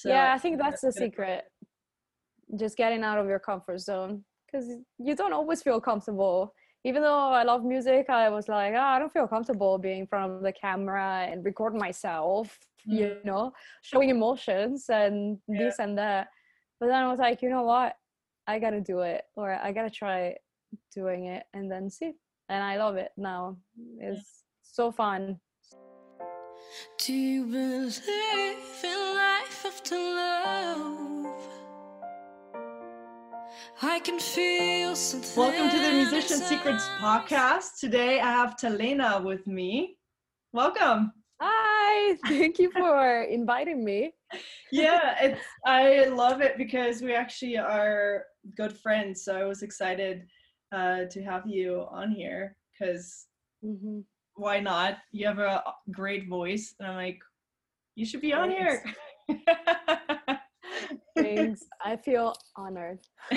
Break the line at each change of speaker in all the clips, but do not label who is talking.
So
yeah, I think that's the secret. Just getting out of your comfort zone because you don't always feel comfortable. Even though I love music, I was like, oh, I don't feel comfortable being in front of the camera and recording myself, mm. you know, showing emotions and yeah. this and that. But then I was like, you know what? I gotta do it, or I gotta try doing it and then see. And I love it now. It's so fun. Do you believe in life after love?
I can feel something. Welcome to the Musician Secrets podcast. Today I have Talena with me. Welcome.
Hi, thank you for inviting me.
yeah, it's I love it because we actually are good friends. So I was excited uh, to have you on here because mm-hmm. Why not? You have a great voice, and I'm like, you should be on here.
Thanks. I feel honored.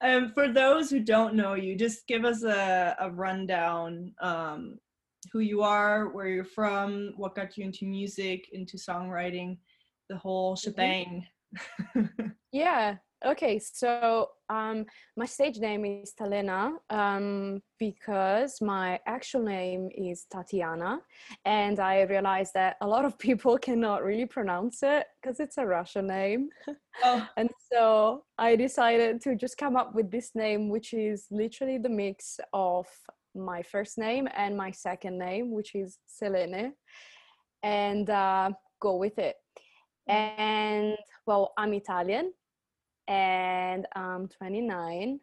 um, for those who don't know you, just give us a, a rundown um, who you are, where you're from, what got you into music, into songwriting, the whole mm-hmm. shebang.
yeah. Okay, so um, my stage name is Talena um, because my actual name is Tatiana, and I realized that a lot of people cannot really pronounce it because it's a Russian name. Oh. and so I decided to just come up with this name, which is literally the mix of my first name and my second name, which is Selene, and uh, go with it. Mm. And well, I'm Italian and I'm 29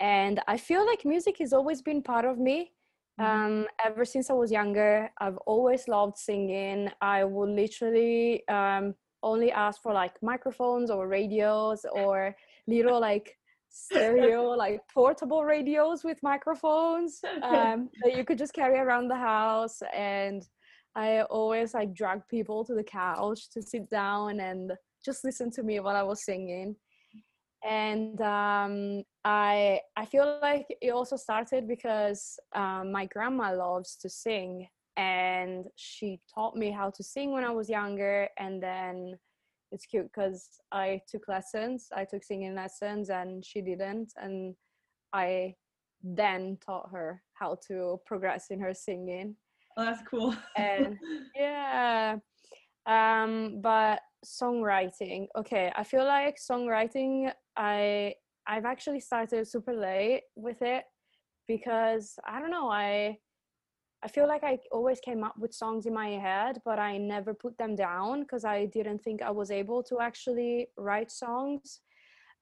and I feel like music has always been part of me. Mm-hmm. Um, ever since I was younger, I've always loved singing. I would literally um, only ask for like microphones or radios or little like stereo like portable radios with microphones um, that you could just carry around the house and i always like drag people to the couch to sit down and just listen to me while i was singing and um, I I feel like it also started because um, my grandma loves to sing, and she taught me how to sing when I was younger, and then it's cute because I took lessons, I took singing lessons, and she didn't, and I then taught her how to progress in her singing.
Oh, that's cool.
and yeah, um, but songwriting okay i feel like songwriting i i've actually started super late with it because i don't know i i feel like i always came up with songs in my head but i never put them down because i didn't think i was able to actually write songs.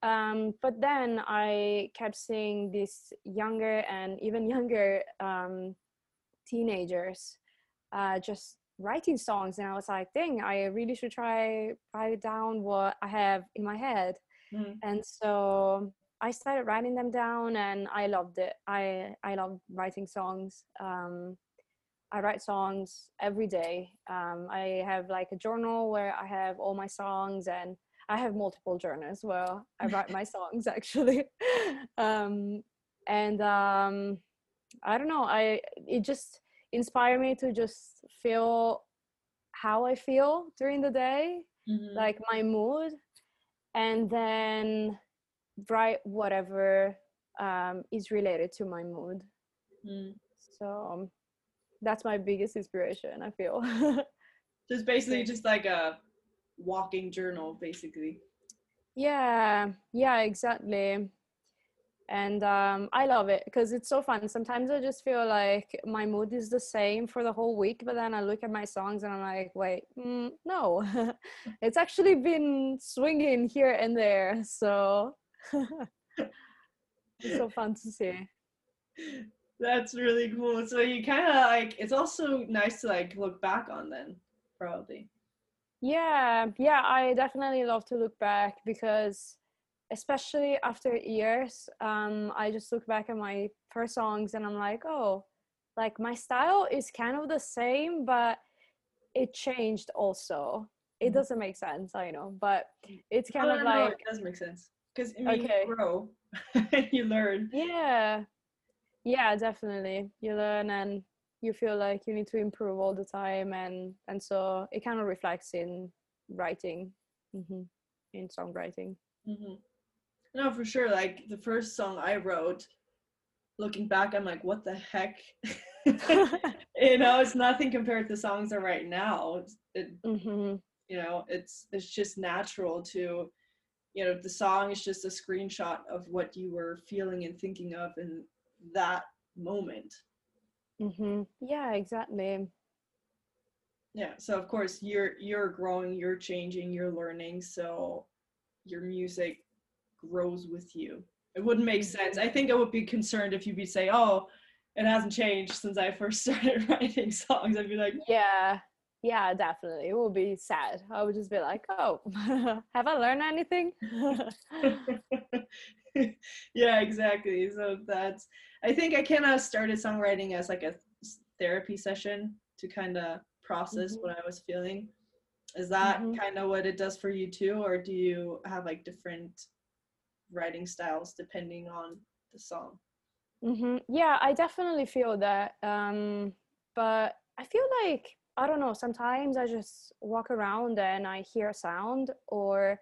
Um, but then i kept seeing these younger and even younger um, teenagers uh, just writing songs and i was like dang i really should try write down what i have in my head mm. and so i started writing them down and i loved it. I i love writing songs. Um, i write songs every day. Um, i have like a journal where i have all my songs and i have multiple journals where i write my songs actually. Um, and um, i don't know. I it just inspired me to just feel how I feel during the day, mm-hmm. like my mood, and then write whatever um, is related to my mood. Mm. So um, that's my biggest inspiration. I feel.
just basically just like a walking journal, basically.
Yeah, yeah, exactly and um, I love it because it's so fun. Sometimes I just feel like my mood is the same for the whole week, but then I look at my songs and I'm like, wait, mm, no, it's actually been swinging here and there. So it's so fun to see.
That's really cool. So you kind of like it's also nice to like look back on then, probably.
Yeah, yeah, I definitely love to look back because especially after years um, i just look back at my first songs and i'm like oh like my style is kind of the same but it changed also it mm-hmm. doesn't make sense i know but it's kind no, of no, like no,
it does make sense because okay. you grow and you learn
yeah yeah definitely you learn and you feel like you need to improve all the time and and so it kind of reflects in writing mm-hmm. in songwriting.
Mm-hmm. No, for sure. Like the first song I wrote, looking back, I'm like, what the heck? you know, it's nothing compared to songs I write now. It, mm-hmm. You know, it's it's just natural to, you know, the song is just a screenshot of what you were feeling and thinking of in that moment.
Mm-hmm. Yeah, exactly.
Yeah. So of course you're you're growing, you're changing, you're learning. So your music grows with you. It wouldn't make sense. I think I would be concerned if you'd be say, "Oh, it hasn't changed since I first started writing songs." I'd be like,
"Yeah, yeah, definitely. It would be sad. I would just be like, "Oh, have I learned anything?"
yeah, exactly. So that's. I think I kind of started songwriting as like a therapy session to kind of process mm-hmm. what I was feeling. Is that mm-hmm. kind of what it does for you too, or do you have like different writing styles depending on the song.
Mm-hmm. Yeah, I definitely feel that. Um, but I feel like, I don't know, sometimes I just walk around and I hear a sound, or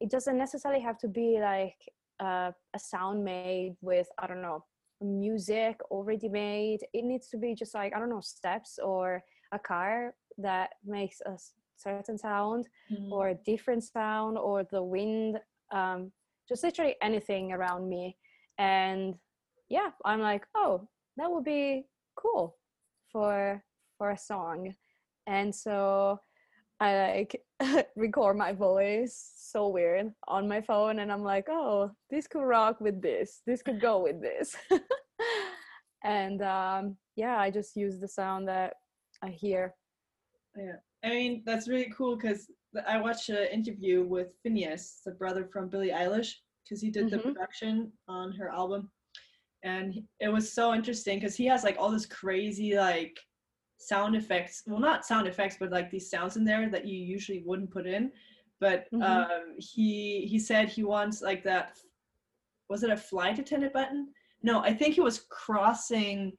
it doesn't necessarily have to be like uh, a sound made with, I don't know, music already made. It needs to be just like, I don't know, steps or a car that makes a certain sound mm-hmm. or a different sound or the wind um, just literally anything around me. And yeah i'm like oh that would be cool for for a song. And so i like record my voice so weird on my phone and i'm like oh this could rock with this. This could go with this. And um yeah i just use the sound that i hear.
Yeah. I mean that's really cool because I watched an interview with Finneas, the brother from Billie Eilish, because he did mm-hmm. the production on her album, and it was so interesting because he has like all this crazy like sound effects. Well, not sound effects, but like these sounds in there that you usually wouldn't put in. But mm-hmm. um, he he said he wants like that. Was it a flight attendant button? No, I think he was crossing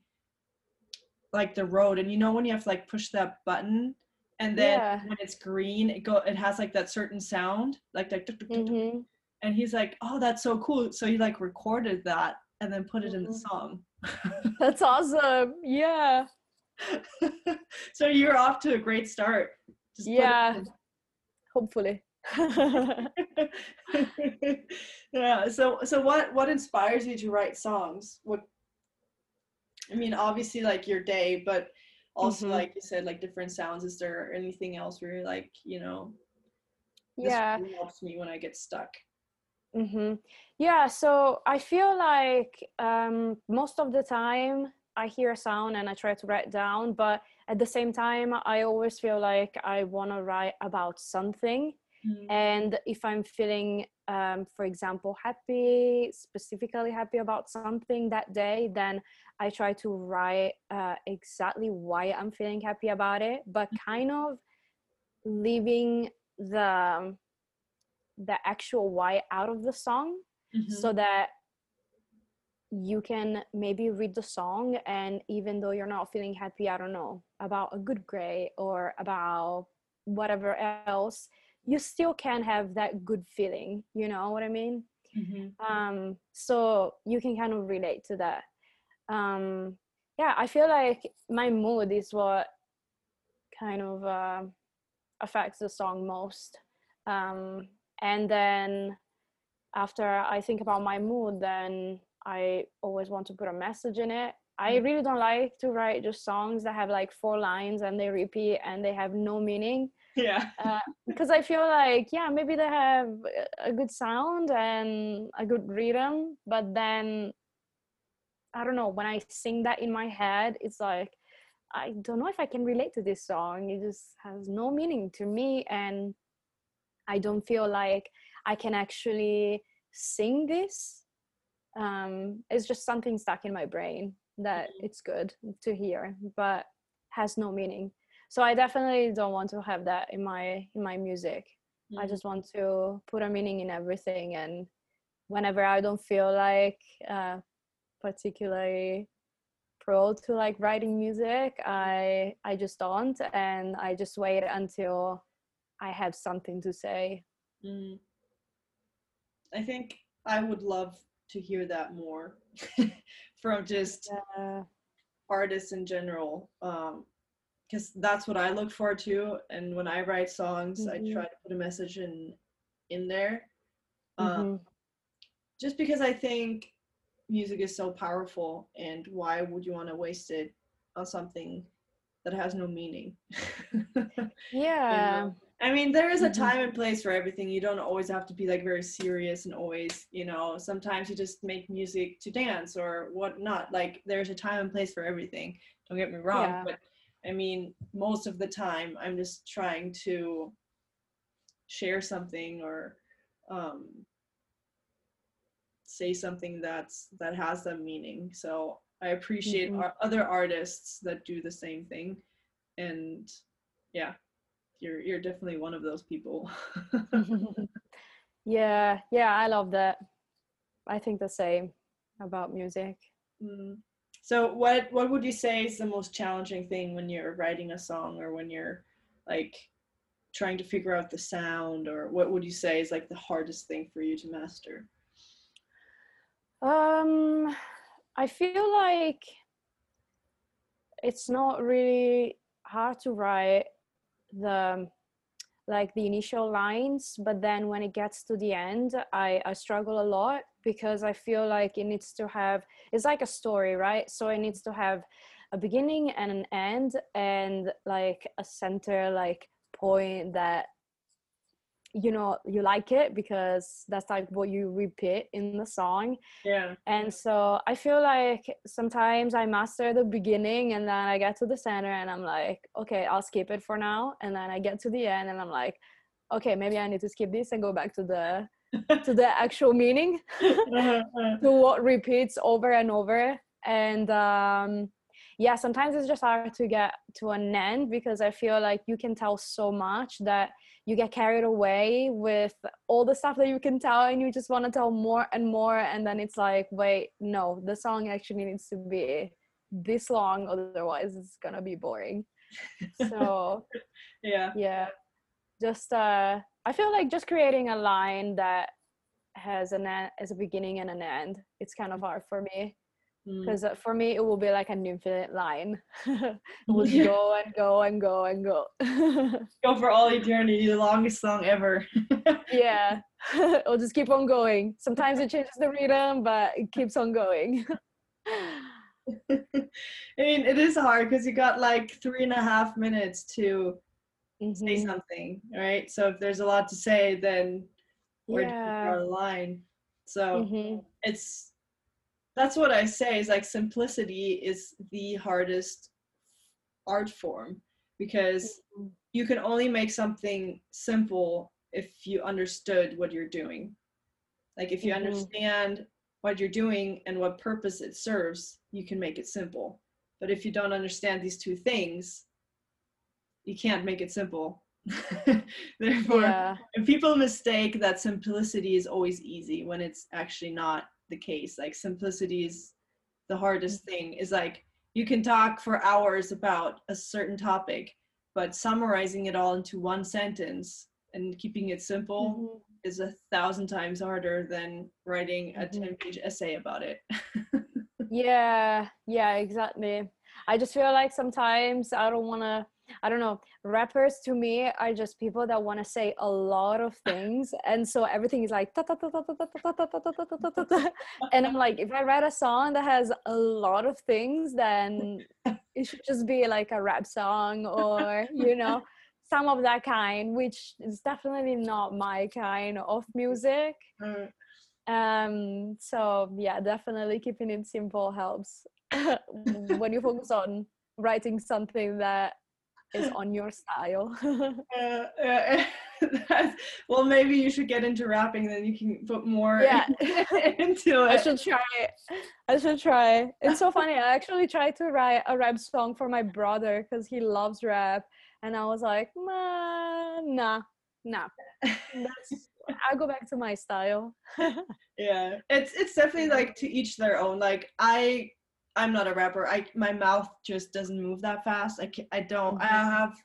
like the road, and you know when you have to like push that button and then yeah. when it's green it go it has like that certain sound like that mm-hmm. and he's like oh that's so cool. So he like recorded that and then put it mm-hmm. in the mm-hmm. song.
That's awesome. Yeah.
So you're off to a great start.
Just yeah. hopefully.
Yeah so so what what inspires you to write songs? What i mean obviously like your day but also mm-hmm. like you said like different sounds is there anything else where you're like you know
yeah
really helps me when i get stuck
mm-hmm. yeah so i feel like um, most of the time i hear a sound and i try to write down but at the same time i always feel like i want to write about something mm-hmm. and if i'm feeling um, for example happy specifically happy about something that day then I try to write uh, exactly why I'm feeling happy about it, but mm-hmm. kind of leaving the the actual why out of the song mm-hmm. so that you can maybe read the song and even though you're not feeling happy i don't know about a good grade or about whatever else you still can have that good feeling you know what i mean mm-hmm. um, so you can kind of relate to that um, yeah, I feel like my mood is what kind of uh, affects the song most. Um, and then after I think about my mood, then I always want to put a message in it. I mm. really don't like to write just songs that have like four lines and they repeat and they have no meaning.
Yeah.
uh, because I feel like, yeah, maybe they have a good sound and a good rhythm, but then I don't know, when I sing that in my head, it's like, I don't know if I can relate to this song. It just has no meaning to me. And I don't feel like I can actually sing this. Um, it's just something stuck in my brain that mm-hmm. it's good to hear, but has no meaning. So I definitely don't want to have that in my in my music. Mm-hmm. I just want to put a meaning in everything and whenever I don't feel like uh, particularly pro to like writing music i i just don't and i just wait until i have something to say
Mm. I think I would love to hear that more from just yeah. artists in general. Um, because that's what I look for too. And when I write songs, mm-hmm. I try to put a message in in there. Um, mm-hmm. Just because I think music is so powerful, and why would you want to waste it on something that has no meaning?
yeah.
You know? I mean, there is a mm-hmm. time and place for everything. You don't always have to be like very serious and always, you know, sometimes you just make music to dance or whatnot. Like, there's a time and place for everything. Don't get me wrong. Yeah. But I mean, most of the time, I'm just trying to share something or um, say something that's that has a meaning. So I appreciate mm-hmm. other artists that do the same thing, and yeah, you're you're definitely one of those people.
yeah, yeah, I love that. I think the same about music.
Mm. So what what would you say is the most challenging thing when you're writing a song or when you're like trying to figure out the sound or what would you say is like the hardest thing for you to master?
Um I feel like it's not really hard to write the like the initial lines but then when it gets to the end i i struggle a lot because i feel like it needs to have it's like a story right? So it needs to have a beginning and an end and like a center like point that you know you like it because that's like what you repeat in the song.
Yeah.
And so i feel like sometimes i master the beginning and then i get to the center and i'm like okay i'll skip it for now. And then i get to the end and i'm like okay maybe i need to skip this and go back to the to the actual meaning uh-huh, uh-huh. to what repeats over and over. And um yeah sometimes it's just hard to get to an end because i feel like you can tell so much that you get carried away with all the stuff that you can tell and you just want to tell more and more. And then it's like wait no the song actually needs to be this long otherwise it's gonna be boring. So
yeah.
yeah just uh i feel like just creating a line that has an as a beginning and an end. It's kind of hard for me because mm. for me it will be like an infinite line. It will go and go and go and go.
Go for all eternity the longest song ever.
Yeah. It'll just keep on going. Sometimes it changes the rhythm but it keeps on going.
I mean it is hard because you got like three and a half minutes to mm-hmm. say something right so if there's a lot to say then where yeah. do you draw the line so mm-hmm. it's that's what I say is like simplicity is the hardest art form because mm-hmm. you can only make something simple if you understood what you're doing. Like if you mm-hmm. understand what you're doing and what purpose it serves, you can make it simple. But if you don't understand these two things, you can't make it simple. Therefore, yeah. people mistake that simplicity is always easy when it's actually not the case like simplicity is the hardest mm-hmm. thing is like you can talk for hours about a certain topic but summarizing it all into one sentence and keeping it simple mm-hmm. is a thousand times harder than writing a mm-hmm. 10 page essay about it
yeah yeah exactly i just feel like sometimes i don't want to I don't know, rappers to me are just people that want to say a lot of things. And so everything is like, and I'm like, if I write a song that has a lot of things, then it should just be like a rap song or, you know, some of that kind, which is definitely not my kind of music. Um, so yeah, definitely keeping it simple helps when you focus on writing something that is on your style.
uh, uh, well, maybe you should get into rapping, then you can put more
yeah.
into it.
I should try it. I should try. It's so funny. I actually tried to write a rap song for my brother because he loves rap, and I was like, nah, nah, nah. I'll go back to my style.
yeah, it's it's definitely like to each their own. Like I I'm not a rapper. I my mouth just doesn't move that fast. I can, I don't. Mm-hmm. I have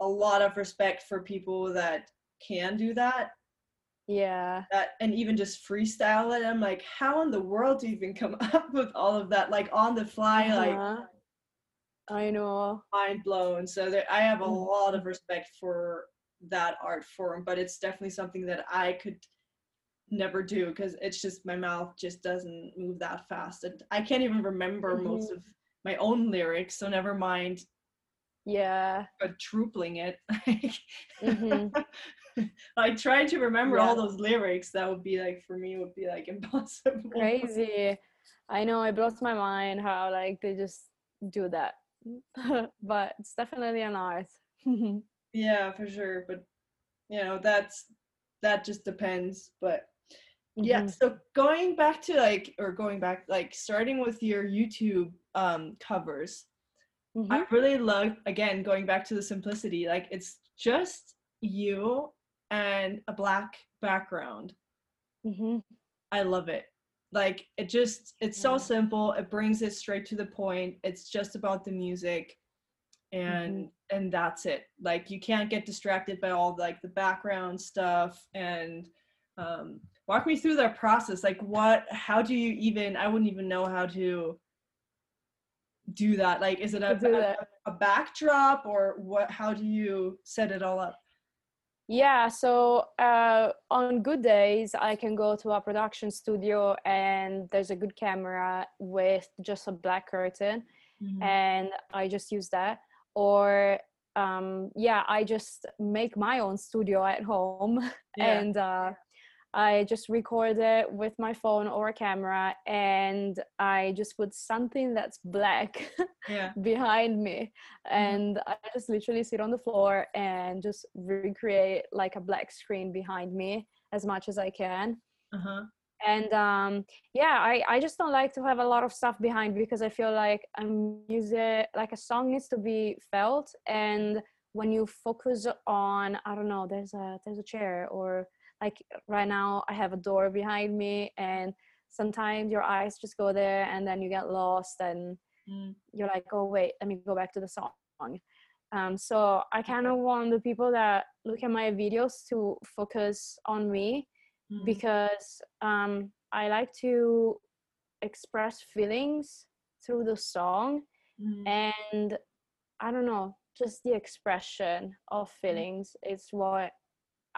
a lot of respect for people that can do that.
yeah
that and even just freestyle it i'm like how in the world do you even come up with all of that like on the fly uh-huh. like
i know
mind blown so that i have a mm. lot of respect for that art form but it's definitely something that i could never do because it's just my mouth just doesn't move that fast and i can't even remember mm-hmm. most of my own lyrics so never mind
yeah but
quadrupling it mm-hmm. I try to remember yeah. all those lyrics that would be like for me would be like impossible
crazy i know it blows my mind how like they just do that but it's definitely an art
yeah for sure but you know that's that just depends but yeah mm-hmm. so going back to like or going back like starting with your youtube um covers mm-hmm. i really love again going back to the simplicity like it's just you and a black background mm-hmm. i love it like it just it's so simple it brings it straight to the point it's just about the music and mm-hmm. and that's it like you can't get distracted by all like the background stuff and um walk me through that process. Like what how do you even i wouldn't even know how to do that. Like is it a, a, a, backdrop or what how do you set it all up?
Yeah so uh, on good days i can go to a production studio and there's a good camera with just a black curtain mm-hmm. and i just use that. Or um, yeah i just make my own studio at home yeah. and uh, I just record it with my phone or a camera and I just put something that's black yeah. behind me. Mm-hmm. And mm-hmm. I just literally sit on the floor and just recreate like a black screen behind me as much as I can. Uh-huh. And um, yeah, I, I just don't like to have a lot of stuff behind because I feel like a music, like a song needs to be felt. And when you focus on, I don't know, there's a there's a chair or like right now i have a door behind me and sometimes your eyes just go there and then you get lost and mm. you're like oh wait let me go back to the song um, so i kind of want the people that look at my videos to focus on me mm. because um, i like to express feelings through the song mm. and i don't know just the expression of mm. feelings is what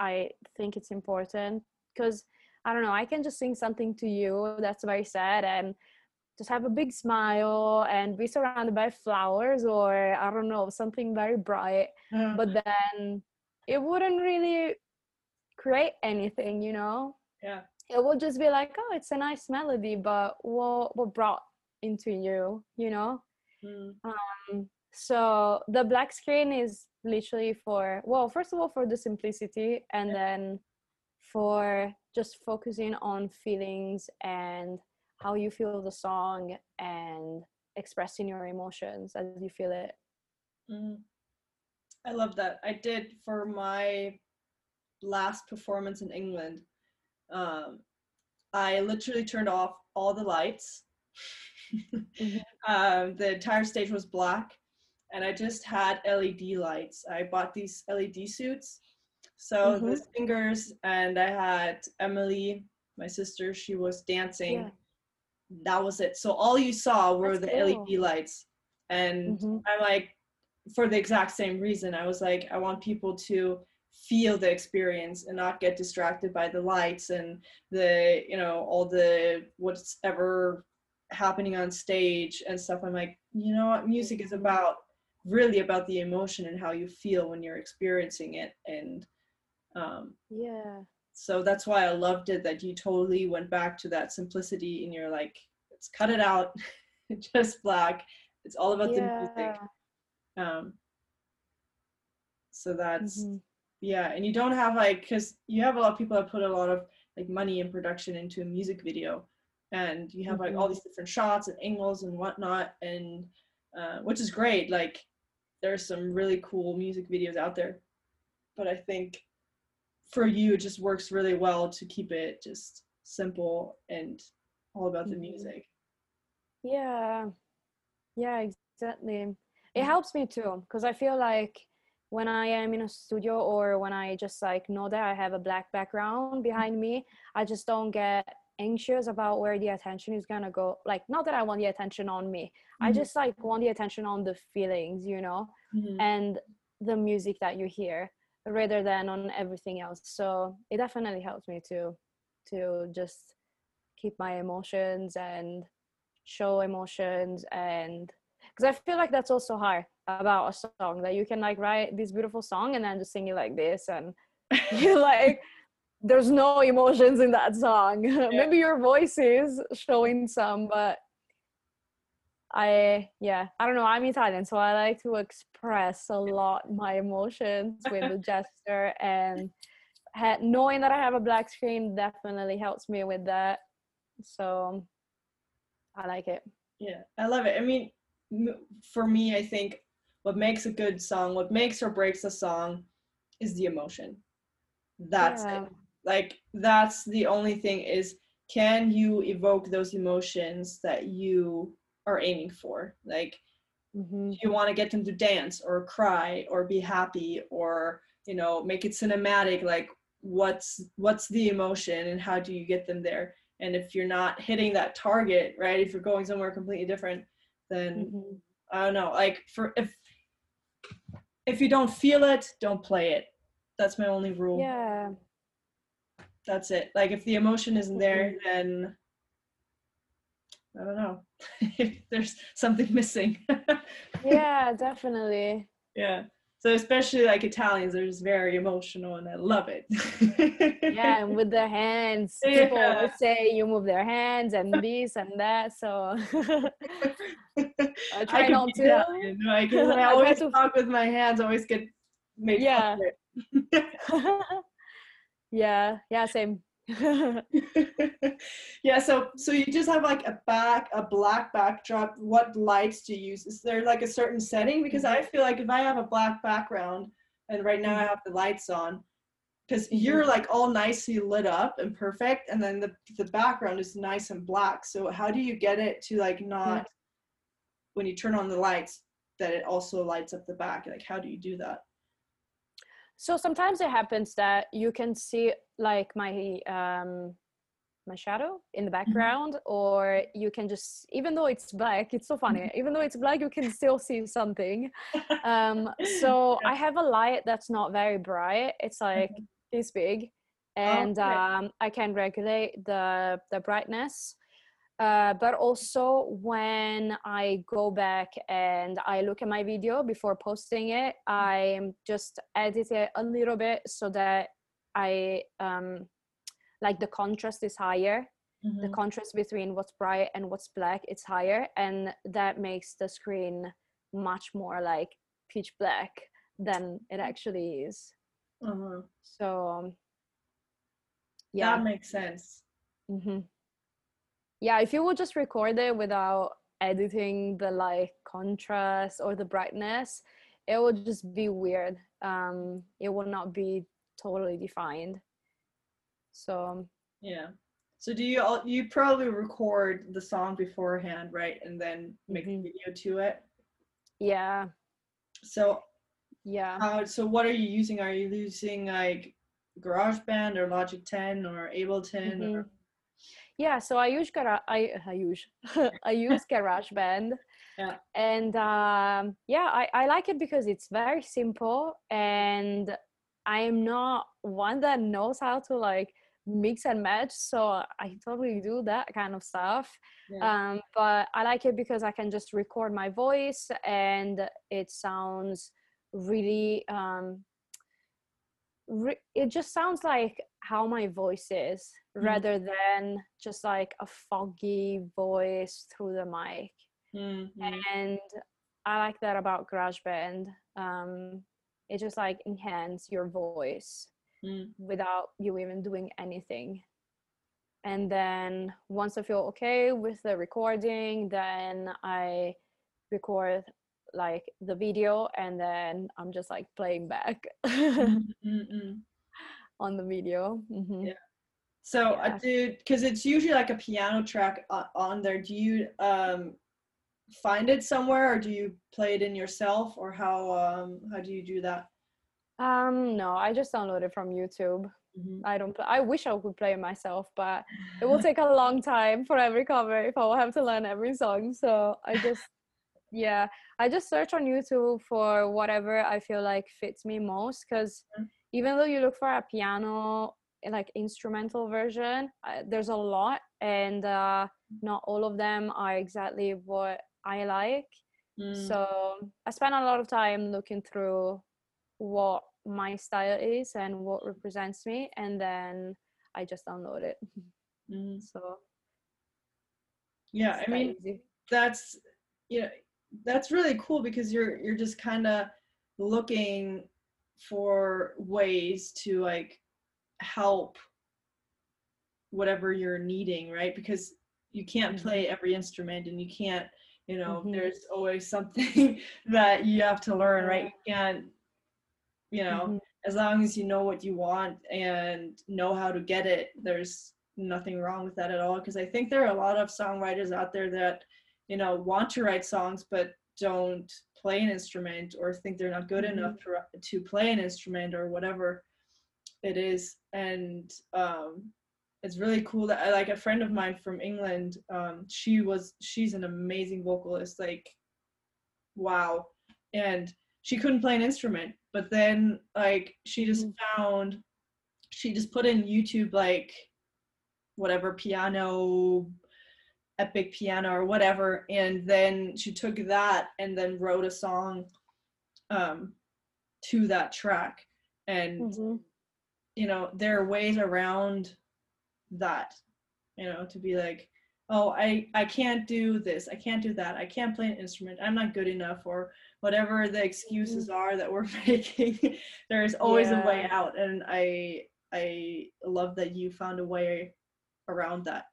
I think it's important because I don't know, I can just sing something to you that's very sad and just have a big smile and be surrounded by flowers or I don't know, something very bright. But then it wouldn't really create anything, you know?
Yeah.
It would just be like, oh, it's a nice melody, but what what brought into you, you know? Mm. Um, so the black screen is literally for well first of all for the simplicity and then for just focusing on feelings and how you feel the song and expressing your emotions as you feel it.
Mm. i love that. I did for my last performance in england um, i literally turned off all the lights. Mm-hmm. um, the entire stage was black and I just had LED lights. I bought these LED suits. So mm-hmm. the singers and I had Emily, my sister, she was dancing. Yeah. That was it. So all you saw were That's the cool. LED lights. And mm-hmm. I'm like, for the exact same reason, I was like, I want people to feel the experience and not get distracted by the lights and the, you know, all the what's ever happening on stage and stuff. I'm like, you know what music is about really about the emotion and how you feel when you're experiencing it and um
yeah
so that's why i loved it that you totally went back to that simplicity and you're like let's cut it out just black it's all about yeah. the music um so that's mm-hmm. yeah and you don't have like because you have a lot of people that put a lot of like money and production into a music video and you have like all mm-hmm. these different shots and angles and whatnot and uh, which is great. Like there's some really cool music videos out there. But i think for you it just works really well to keep it just simple and all about the mm-hmm. music.
Yeah. Yeah exactly. It helps me too because i feel like when I am in a studio or when I just like know that I have a black background behind me, I just don't get anxious about where the attention is gonna go. Like, not that I want the attention on me, mm-hmm. I just like want the attention on the feelings, you know, mm-hmm. and the music that you hear rather than on everything else. So it definitely helps me to to just keep my emotions and show emotions and because I feel like that's also hard about a song that you can like write this beautiful song and then just sing it like this and you like there's no emotions in that song. Yeah. Maybe your voice is showing some, but I yeah, I don't know. I'm Italian, so I like to express a lot my emotions with the gesture and ha- knowing that I have a black screen definitely helps me with that. So I like it.
Yeah, I love it. I mean, for me, I think what makes a good song, what makes or breaks a song is the emotion. That's yeah. it. Like that's the only thing is can you evoke those emotions that you are aiming for? Like mm-hmm. you want to get them to dance or cry or be happy or you know make it cinematic like what's what's the emotion and how do you get them there and if you're not hitting that target right if you're going somewhere completely different then mm-hmm. i don't know like for if if you don't feel it don't play it that's my only rule
yeah
that's it like if the emotion isn't there mm-hmm. then i don't know if there's something missing
yeah definitely
yeah so especially like Italians are just very emotional and I love it.
yeah, and with their hands. Yeah. People always say you move their hands and this and that. So I try I not to.
Like, I always to... talk with my hands, always get made
yeah. Yeah, yeah, same.
yeah so so you just have like a back a black backdrop what lights do you use? Is there like a certain setting? Because i mm-hmm. feel like if i have a black background and right now i mm. have the lights on because mm-hmm. you're like all nicely lit up and perfect and then the the background is nice and black. So how do you get it to like mm. not when you turn on the lights that it also lights up the back? Like how do you do that
so sometimes it happens that you can see like my um my shadow in the mm-hmm. background mm-hmm. or you can just even though it's black it's so funny mm-hmm. even though it's black you can still see something um so i have a light that's not very bright it's like mm-hmm. this big and oh, okay. um i can regulate the the brightness uh, but also when I go back and I look at my video before posting it, I just edit it a little bit so that I um, like the contrast is higher. Mm-hmm. The contrast between what's bright and what's black it's higher, and that makes the screen much more like pitch black than it actually is. Uh-huh. So,
yeah, that makes sense.
Mm-hmm yeah if you would just record it without editing the like contrast or the brightness it would just be weird. Um it will not be totally defined. So
yeah. So do you all you probably record the song beforehand right and then make mm-hmm. a video to it?
Yeah.
So
yeah.
uh, so what are you using? Are you using like GarageBand or Logic 10 or Ableton mm-hmm. or
yeah so i use Gara- i i use i use garageband
yeah
and um, yeah I, I like it because it's very simple and i am not one that knows how to like mix and match so i totally do that kind of stuff yeah. um, but i like it because i can just record my voice and it sounds really um, re- it just sounds like how my voice is mm. rather than just like a foggy voice through the mic mm-hmm. and i like that about garageband um it just like enhance your voice mm. without you even doing anything and then once i feel okay with the recording then i record like the video and then i'm just like playing back mm-hmm. on the video
mm-hmm. yeah so yeah. I did because it's usually like a piano track on there. Do you um, find it somewhere, or do you play it in yourself, or how um, how do you do that?
Um, no, I just download it from YouTube. Mm-hmm. I don't. Play, I wish I could play it myself, but it will take a long time for every cover if I will have to learn every song. So I just, yeah, I just search on YouTube for whatever I feel like fits me most. Because mm-hmm. even though you look for a piano like instrumental version, uh, there's a lot, and uh, not all of them are exactly what I like. Mm. So I spend a lot of time looking through what my style is and what represents me and then i just download it mm-hmm. so
yeah i mean easy. that's you know that's really cool because you're you're just kind of looking for ways to like help whatever you're needing right because you can't mm-hmm. play every instrument and you can't you know mm-hmm. there's always something that you have to learn right you can't you know mm-hmm. as long as you know what you want and know how to get it there's nothing wrong with that at all because i think there are a lot of songwriters out there that you know want to write songs but don't play an instrument or think they're not good mm-hmm. enough to, to play an instrument or whatever it is and um it's really cool that I like a friend of mine from England um she was she's an amazing vocalist like wow and she couldn't play an instrument but then like she just mm-hmm. found she just put in youtube like whatever piano epic piano or whatever and then she took that and then wrote a song um to that track and mm-hmm. you know there are ways around that you know to be like oh i i can't do this i can't do that i can't play an instrument i'm not good enough or whatever the excuses mm-hmm. are that we're making there's always yeah. a way out and i i love that you found a way around that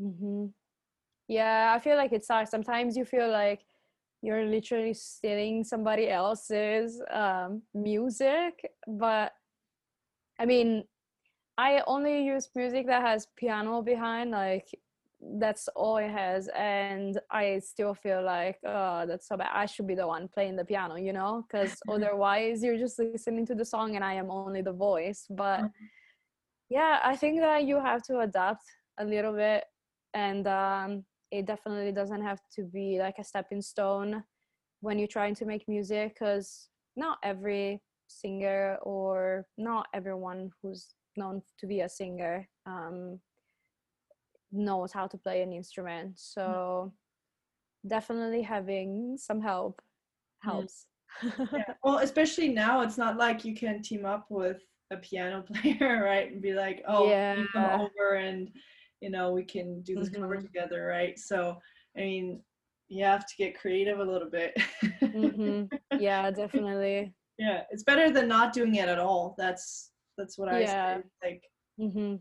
mm-hmm. Yeah i feel like it sucks. Sometimes you feel like you're literally stealing somebody else's um, music but i mean i only use music that has piano behind like that's all it has and i still feel like oh that's so bad. I should be the one playing the piano you know? Because otherwise you're just listening to the song and i am only the voice but mm-hmm. yeah i think that you have to adapt a little bit and um, it definitely doesn't have to be like a stepping stone when you're trying to make music because not every singer or not everyone who's known to be a singer um, knows how to play an instrument mm. so definitely having some help mm. helps
yeah. well especially now it's not like you can team up with a piano player right and be like oh yeah. come over and you know we can do this mm-hmm. cover together right? So i mean you have to get creative a little bit.
Mm-hmm. yeah definitely.
Yeah it's better than not doing it at all. That's that's what i yeah. say like mm-hmm.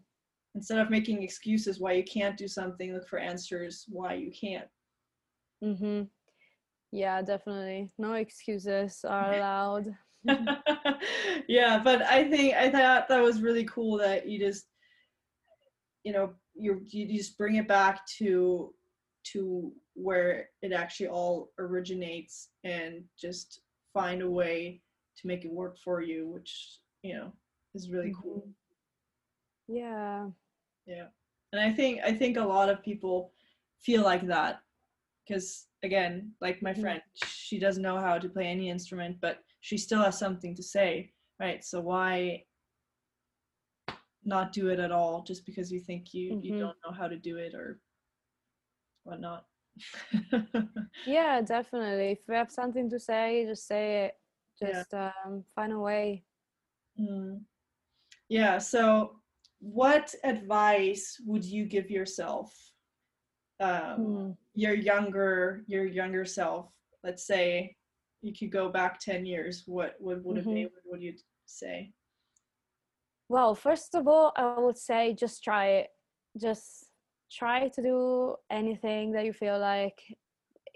instead of making excuses why you can't do something look for answers why you can't.
Mm-hmm. Yeah definitely. No excuses are allowed.
Yeah but i think i thought that was really cool that you just you know you you just bring it back to to where it actually all originates and just find a way to make it work for you which you know is really mm-hmm. cool
yeah
yeah and i think i think a lot of people feel like that because again like my mm-hmm. friend she doesn't know how to play any instrument but she still has something to say right so why not do it at all just because you think you mm-hmm. you don't know how to do it or whatnot
yeah definitely if you have something to say just say it just yeah. um, find a way
mm. yeah so what advice would you give yourself um, mm. your younger your younger self let's say you could go back 10 years what what would mm-hmm. it be what would you say
well first of all i would say just try it just try to do anything that you feel like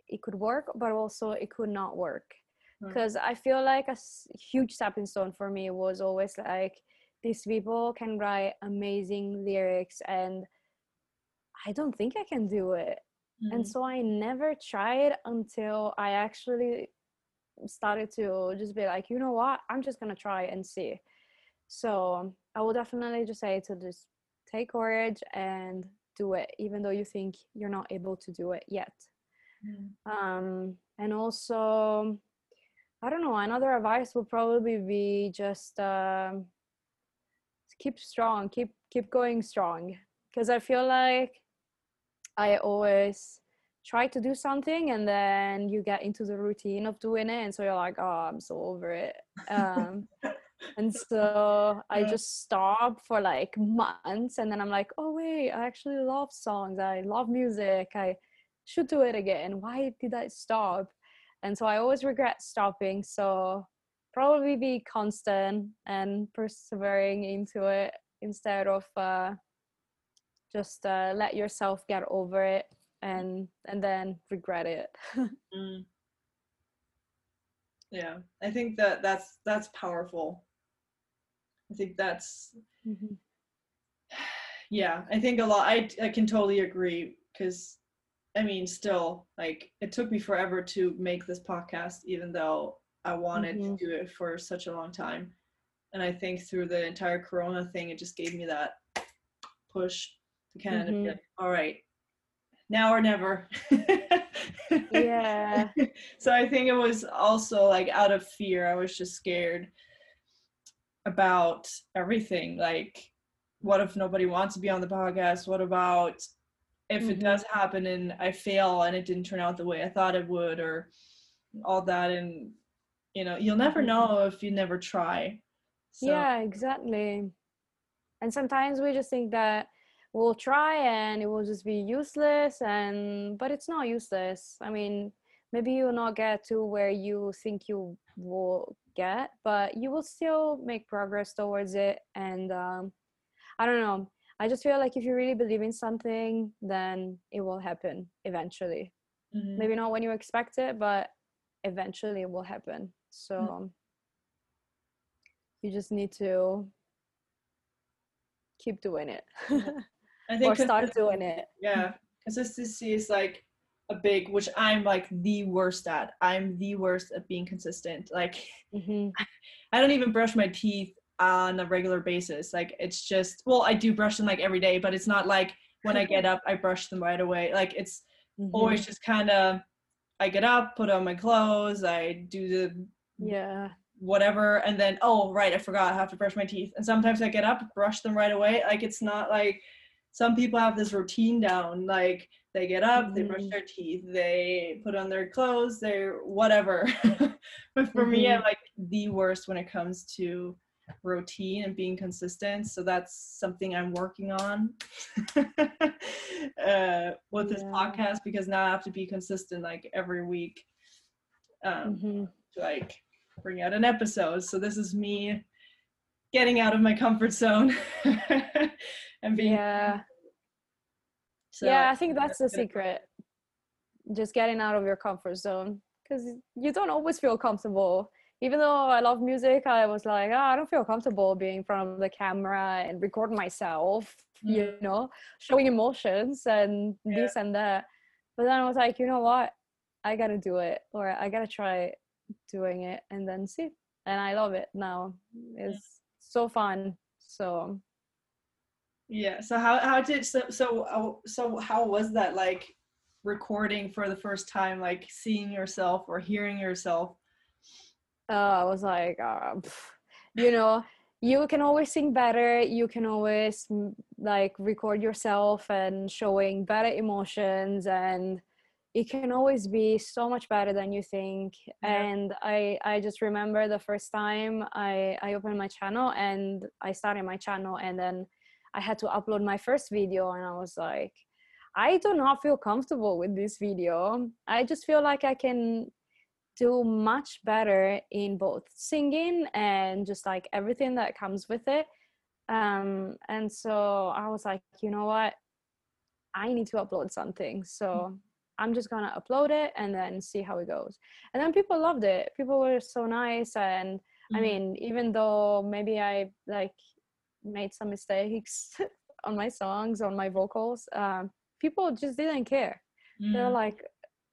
it could work but also it could not work because mm. i feel like a huge stepping stone for me was always like these people can write amazing lyrics and i don't think i can do it mm-hmm. and so i never tried until i actually started to just be like, you know what, I'm just gonna try and see. So I will definitely just say to just take courage and do it, even though you think you're not able to do it yet. Mm. Um, and also, I don't know, another advice would probably be just um, keep strong, keep keep going strong. Because I feel like I always try to do something and then you get into the routine of doing it and so you're like oh i'm so over it um, and so i just stop for like months and then i'm like oh wait i actually love songs. I love music. I should do it again. Why did i stop? And so i always regret stopping so probably be constant and persevering into it instead of uh, just uh, let yourself get over it and and then regret it. Mm.
yeah i think that that's that's powerful i think that's mm-hmm. yeah i think a lot i i can totally agree because i mean still like it took me forever to make this podcast even though i wanted mm-hmm. to do it for such a long time and i think through the entire corona thing it just gave me that push to kind mm-hmm. of be like, all right now or never.
yeah.
So I think it was also like out of fear. I was just scared about everything. Like, what if nobody wants to be on the podcast? What about if mm-hmm. it does happen and I fail and it didn't turn out the way I thought it would, or all that? And, you know, you'll never mm-hmm. know if you never try.
So. Yeah, exactly. And sometimes we just think that we'll try and it will just be useless and but it's not useless i mean maybe you'll not get to where you think you will get but you will still make progress towards it and um, i don't know i just feel like if you really believe in something then it will happen eventually mm-hmm. maybe not when you expect it but eventually it will happen so mm-hmm. you just need to keep doing it
I think
or start doing it.
Yeah, consistency is like a big, which I'm like the worst at. I'm the worst at being consistent. Like, mm-hmm. I don't even brush my teeth on a regular basis. Like, it's just, well, I do brush them like every day, but it's not like when I get up, I brush them right away. Like, it's mm-hmm. always just kind of, I get up, put on my clothes, I do the
yeah
whatever and then oh right i forgot i have to brush my teeth and sometimes i get up brush them right away like it's not like some people have this routine down like they get up mm-hmm. they brush mm-hmm. their teeth they put on their clothes they're whatever but for mm-hmm. me i'm like the worst when it comes to routine and being consistent so that's something i'm working on uh, with this podcast because now i have to be consistent like every week um, mm-hmm. to like bring out an episode so this is me getting out of my comfort zone and being
yeah. so yeah i think that's the secret. Just getting out of your comfort zone. Because you don't always feel comfortable. Even though i love music i was like oh, i don't feel comfortable being in front of the camera and recording myself mm. you know showing emotions and yeah. this and that. But then i was like you know what? I gotta do it or i gotta try doing it and then see. And i love it now. It's so fun. So
yeah so how how did so so uh, so how was that like recording for the first time like seeing yourself or hearing yourself
uh, i was like uh, you know you can always sing better you can always like record yourself and showing better emotions and it can always be so much better than you think yeah. and i i just remember the first time i i opened my channel and i started my channel and then i had to upload my first video and i was like i do not feel comfortable with this video i just feel like i can do much better in both singing and just like everything that comes with it um and so i was like you know what i need to upload something so I'm just gonna upload it and then see how it goes. And then people loved it. People were so nice, and mm-hmm. I mean, even though maybe I like made some mistakes on my songs, on my vocals, um, people just didn't care. Mm-hmm. They're like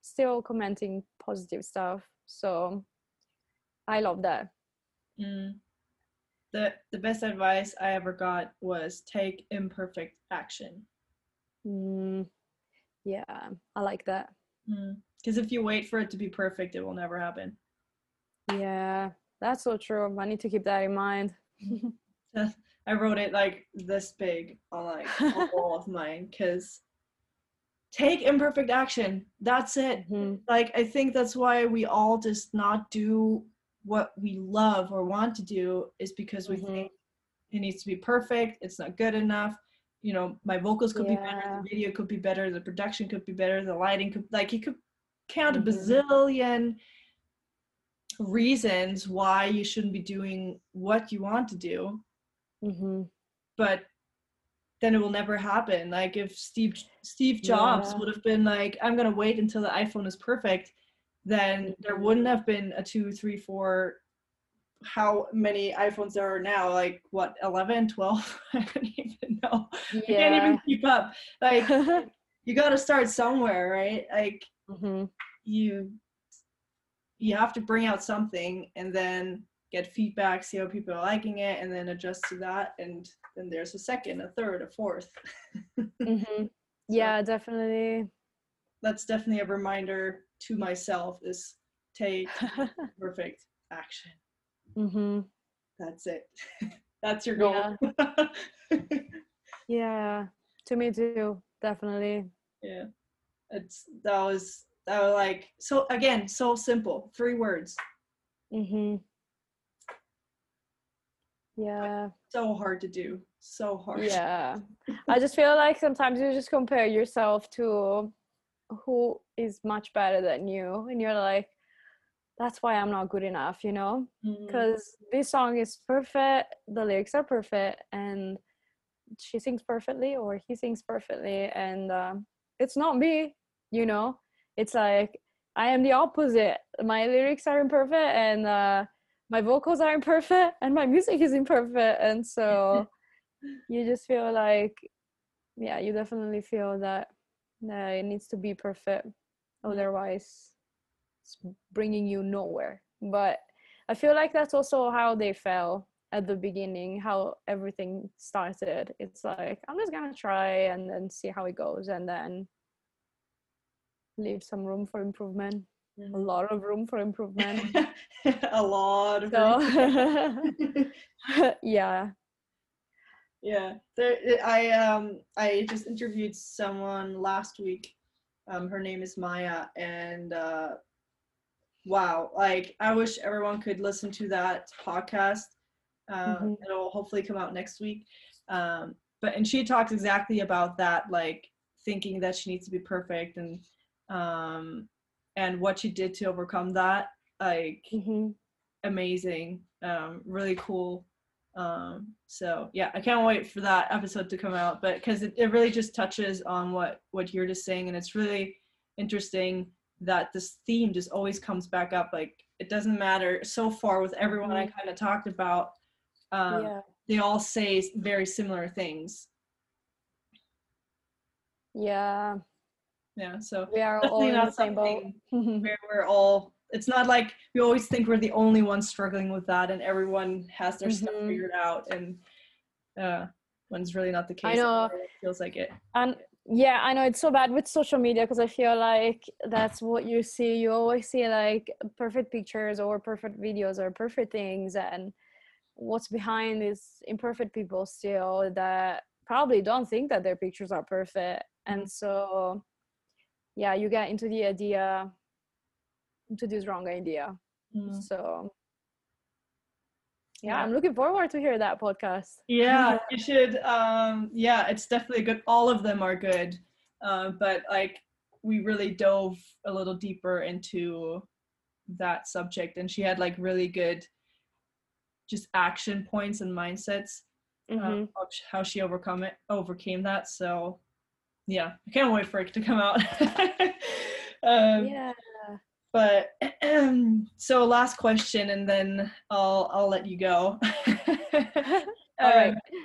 still commenting positive stuff. So I love that.
Mm. The the best advice I ever got was take imperfect action.
Mm. Yeah, I like that.
Because mm. if you wait for it to be perfect, it will never happen.
Yeah, that's so true. I need to keep that in mind.
I wrote it like this big on like a wall of mine because take imperfect action. That's it. Mm-hmm. Like I think that's why we all just not do what we love or want to do is because we mm-hmm. think it needs to be perfect. It's not good enough. You know, my vocals could yeah. be better, the video could be better, the production could be better, the lighting could like you could count mm-hmm. a bazillion reasons why you shouldn't be doing what you want to do
mm-hmm.
but then it will never happen like if steve steve jobs yeah. would have been like i'm gonna wait until the iphone is perfect then there mm-hmm. wouldn't have been a two three four how many iphones there are now like what 11 12 i don't even know yeah. i can't even keep up like you got to start somewhere right like
mm-hmm.
you you have to bring out something and then get feedback, see how people are liking it, and then adjust to that. And then there's a second, a third, a fourth.
mm-hmm. Yeah, so definitely.
That's definitely a reminder to myself is take perfect action.
Mm-hmm.
That's it. That's your goal.
Yeah. yeah, to me too, definitely.
Yeah. It's that was that was like so again, so simple. Three words.
Mm-hmm yeah.
So hard to do. So hard.
Yeah. I just feel like sometimes you just compare yourself to who is much better than you and you're like that's why i'm not good enough you know? Because mm-hmm. this song is perfect the lyrics are perfect and she sings perfectly or he sings perfectly and uh, it's not me you know? It's like i am the opposite. My lyrics are imperfect and uh, my vocals are imperfect and my music is imperfect and so you just feel like yeah you definitely feel that it needs to be perfect. Mm. Otherwise it's bringing you nowhere. But i feel like that's also how they fell at the beginning how everything started. It's like i'm just gonna try and then see how it goes and then leave some room for improvement. A lot of room for improvement.
A lot of
so, yeah.
Yeah. There i um i just interviewed someone last week. Um her name is maya and uh wow like i wish everyone could listen to that podcast um mm-hmm. it'll hopefully come out next week. Um but and she talks exactly about that like thinking that she needs to be perfect and um and what she did to overcome that like
mm-hmm.
amazing um really cool um so yeah i can't wait for that episode to come out but because it, it really just touches on what what you're just saying and it's really interesting that this theme just always comes back up like it doesn't matter so far with everyone mm-hmm. i kind of talked about um yeah. they all say very similar things
yeah
yeah so
we are all in the same boat
where we're all it's not like we always think we're the only ones struggling with that and everyone has their mm-hmm. stuff figured out and uh when it's really not the case
I know.
it feels like it
and yeah i know it's so bad with social media because i feel like that's what you see you always see like perfect pictures or perfect videos or perfect things and what's behind is imperfect people still that probably don't think that their pictures are perfect and mm-hmm. so yeah you get into the idea into this wrong idea mm. so yeah, yeah, i'm looking forward to hear that podcast
yeah you should um yeah it's definitely good all of them are good uh, but like we really dove a little deeper into that subject and she had like really good just action points and mindsets um, mm-hmm. of how she overcome it overcame that so yeah, I can't wait for it to come out.
um, yeah.
But so last question, and then I'll I'll let you go.
All right. Um,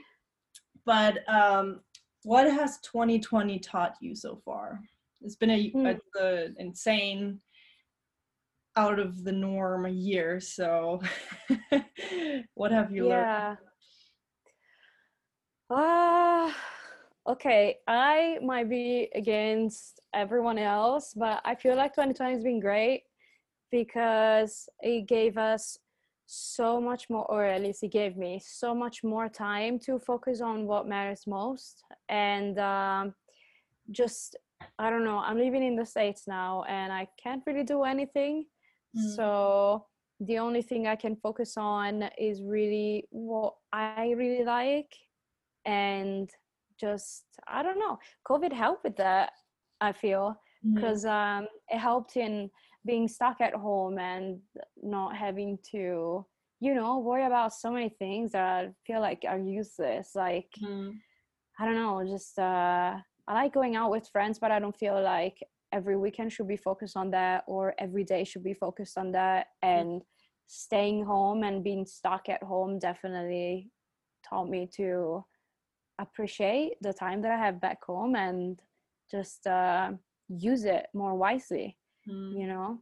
but um, what has 2020 taught you so far? It's been a, hmm. a, a insane out of the norm year. So, what have you yeah.
learned? Uh, okay, I might be against everyone else, but I feel like 2020 has been great because it gave us so much more, or at least it gave me so much more time to focus on what matters most. And um, just, I don't know, I'm living in the States now and I can't really do anything. Mm. So the only thing I can focus on is really what I really like. And just, I don't know, COVID helped with that, I feel, because mm. um, it helped in being stuck at home and not having to you know worry about so many things that I feel like are useless like mm. i don't know just uh i like going out with friends but i don't feel like every weekend should be focused on that or every day should be focused on that and mm. staying home and being stuck at home definitely taught me to appreciate the time that i have back home and just uh use it more wisely mm. you know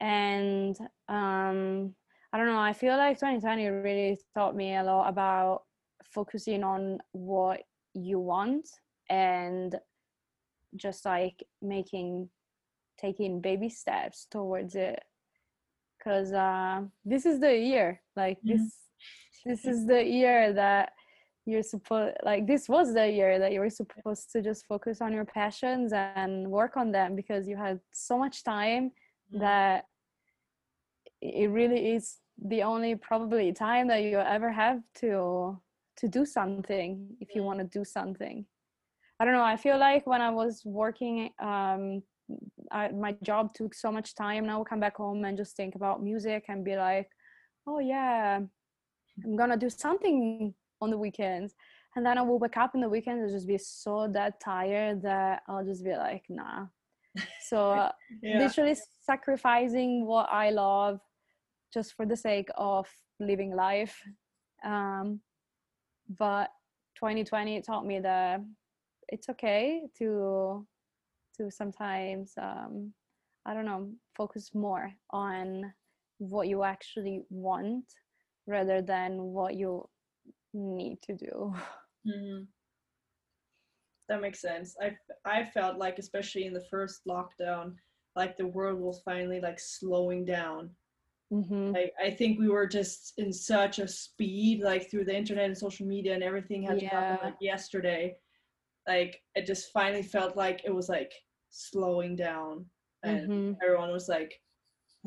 and um i don't know i feel like 2020 really taught me a lot about focusing on what you want and just like making taking baby steps towards it because uh, this is the year like mm-hmm. this this is the year that you're supposed like this was the year that you were supposed to just focus on your passions and work on them because you had so much time mm-hmm. that it really is the only probably time that you ever have to to do something if you want to do something i don't know i feel like when i was working um I, my job took so much time now i come back home and just think about music and be like oh yeah i'm gonna do something on the weekends and then i will wake up in the weekends and just be so that tired that i'll just be like nah so uh, yeah. literally sacrificing what i love just for the sake of living life um, but 2020 taught me that it's okay to to sometimes um, i don't know focus more on what you actually want rather than what you need to do. Mm-hmm.
That makes sense. I I felt like especially in the first lockdown, like the world was finally like slowing down. Mm-hmm. Like I think we were just in such a speed, like through the internet and social media and everything had yeah. to happen like yesterday. Like it just finally felt like it was like slowing down, and mm-hmm. everyone was like,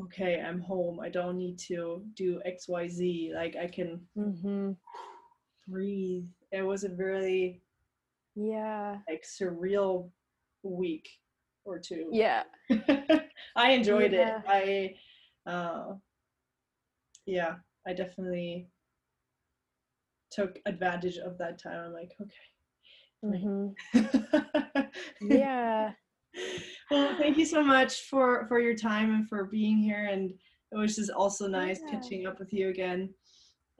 "Okay, I'm home. I don't need to do X, Y, Z. Like I can." Breathe. It was a really
yeah
like surreal week or two.
Yeah.
I enjoyed yeah. it. I uh yeah, I definitely took advantage of that time. I'm like, okay.
Mm-hmm. yeah.
Well, thank you so much for for your time and for being here and it was just also nice yeah. catching up with you again.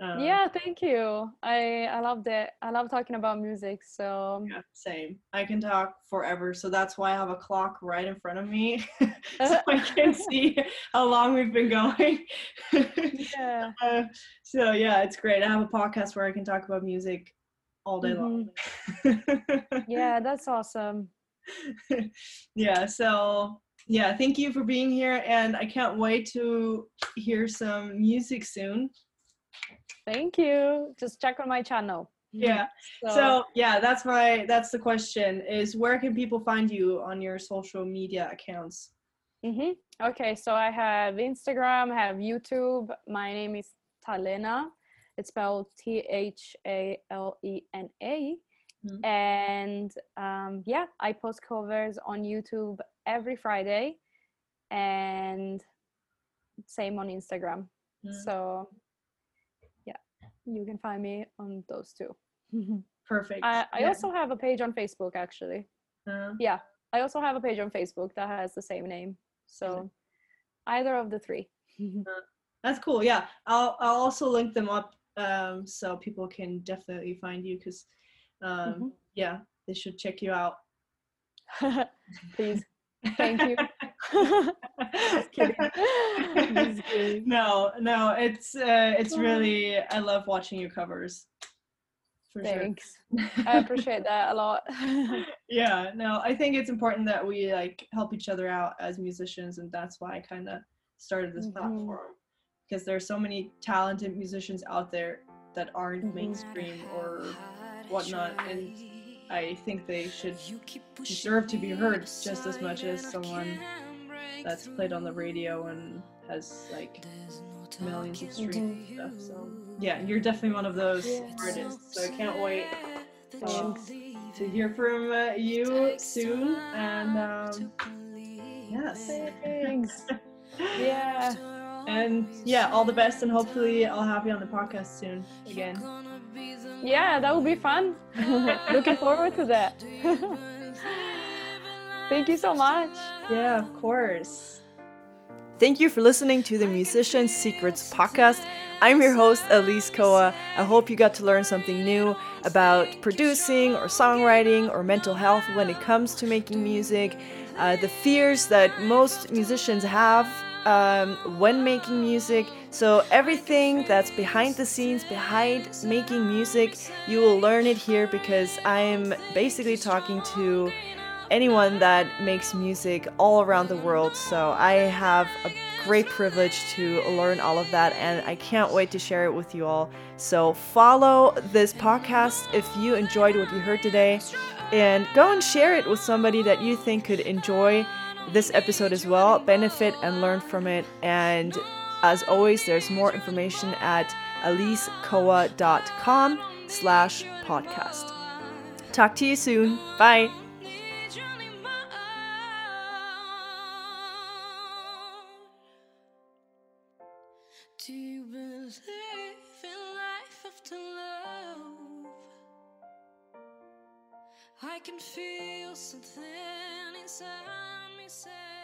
Um, yeah, thank you. I I loved it. I love talking about music. So
yeah, same. I can talk forever. So that's why I have a clock right in front of me, so I can see how long we've been going.
yeah. Uh,
so yeah, it's great. I have a podcast where I can talk about music all day mm-hmm.
long. yeah, that's awesome.
yeah. So yeah, thank you for being here, and I can't wait to hear some music soon.
Thank you. Just check on my channel.
Yeah. So, so, yeah, that's my that's the question is where can people find you on your social media accounts?
Mm-hmm. Okay, so I have Instagram, I have YouTube. My name is Thalena. It's spelled T H A L E N A. Mm-hmm. And um, yeah, I post covers on YouTube every Friday and same on Instagram. Mm-hmm. So you can find me on those two.
Perfect.
I, I yeah. also have a page on Facebook actually. Uh, yeah, I also have a page on Facebook that has the same name. So either of the three.
uh, that's cool. Yeah, I'll I'll also link them up um, so people can definitely find you because um, mm-hmm. yeah, they should check you out.
Please. Thank you. Just kidding. Just
kidding. No, no, it's uh, it's really I love watching your covers.
Thanks. Sure. I appreciate that a lot.
yeah, no, I think it's important that we like help each other out as musicians, and that's why I kind of started this mm-hmm. platform because there are so many talented musicians out there that aren't mm-hmm. mainstream or whatnot, and I think they should deserve to be heard just as much as someone that's played on the radio and has like millions of streams and stuff. So yeah, you're definitely one of those yes. artists. So I can't wait uh, to hear from uh, you soon. And um, yes,
thanks. yeah.
And yeah, all the best, and hopefully I'll have you on the podcast soon again.
Yeah, that would be fun. Looking forward to that. Thank you so much.
Yeah, of course. Thank you for listening to the Musician Secrets podcast. I'm your host, Elise Koa. I hope you got to learn something new about producing or songwriting or mental health when it comes to making music, uh, the fears that most musicians have um, when making music. So, everything that's behind the scenes, behind making music, you will learn it here because I am basically talking to anyone that makes music all around the world. So, I have a great privilege to learn all of that, and I can't wait to share it with you all. So, follow this podcast if you enjoyed what you heard today, and go and share it with somebody that you think could enjoy this episode as well, benefit and learn from it. And as always, there's more information at elisekoa.com slash podcast. Talk to you soon. Bye. I can feel something inside me say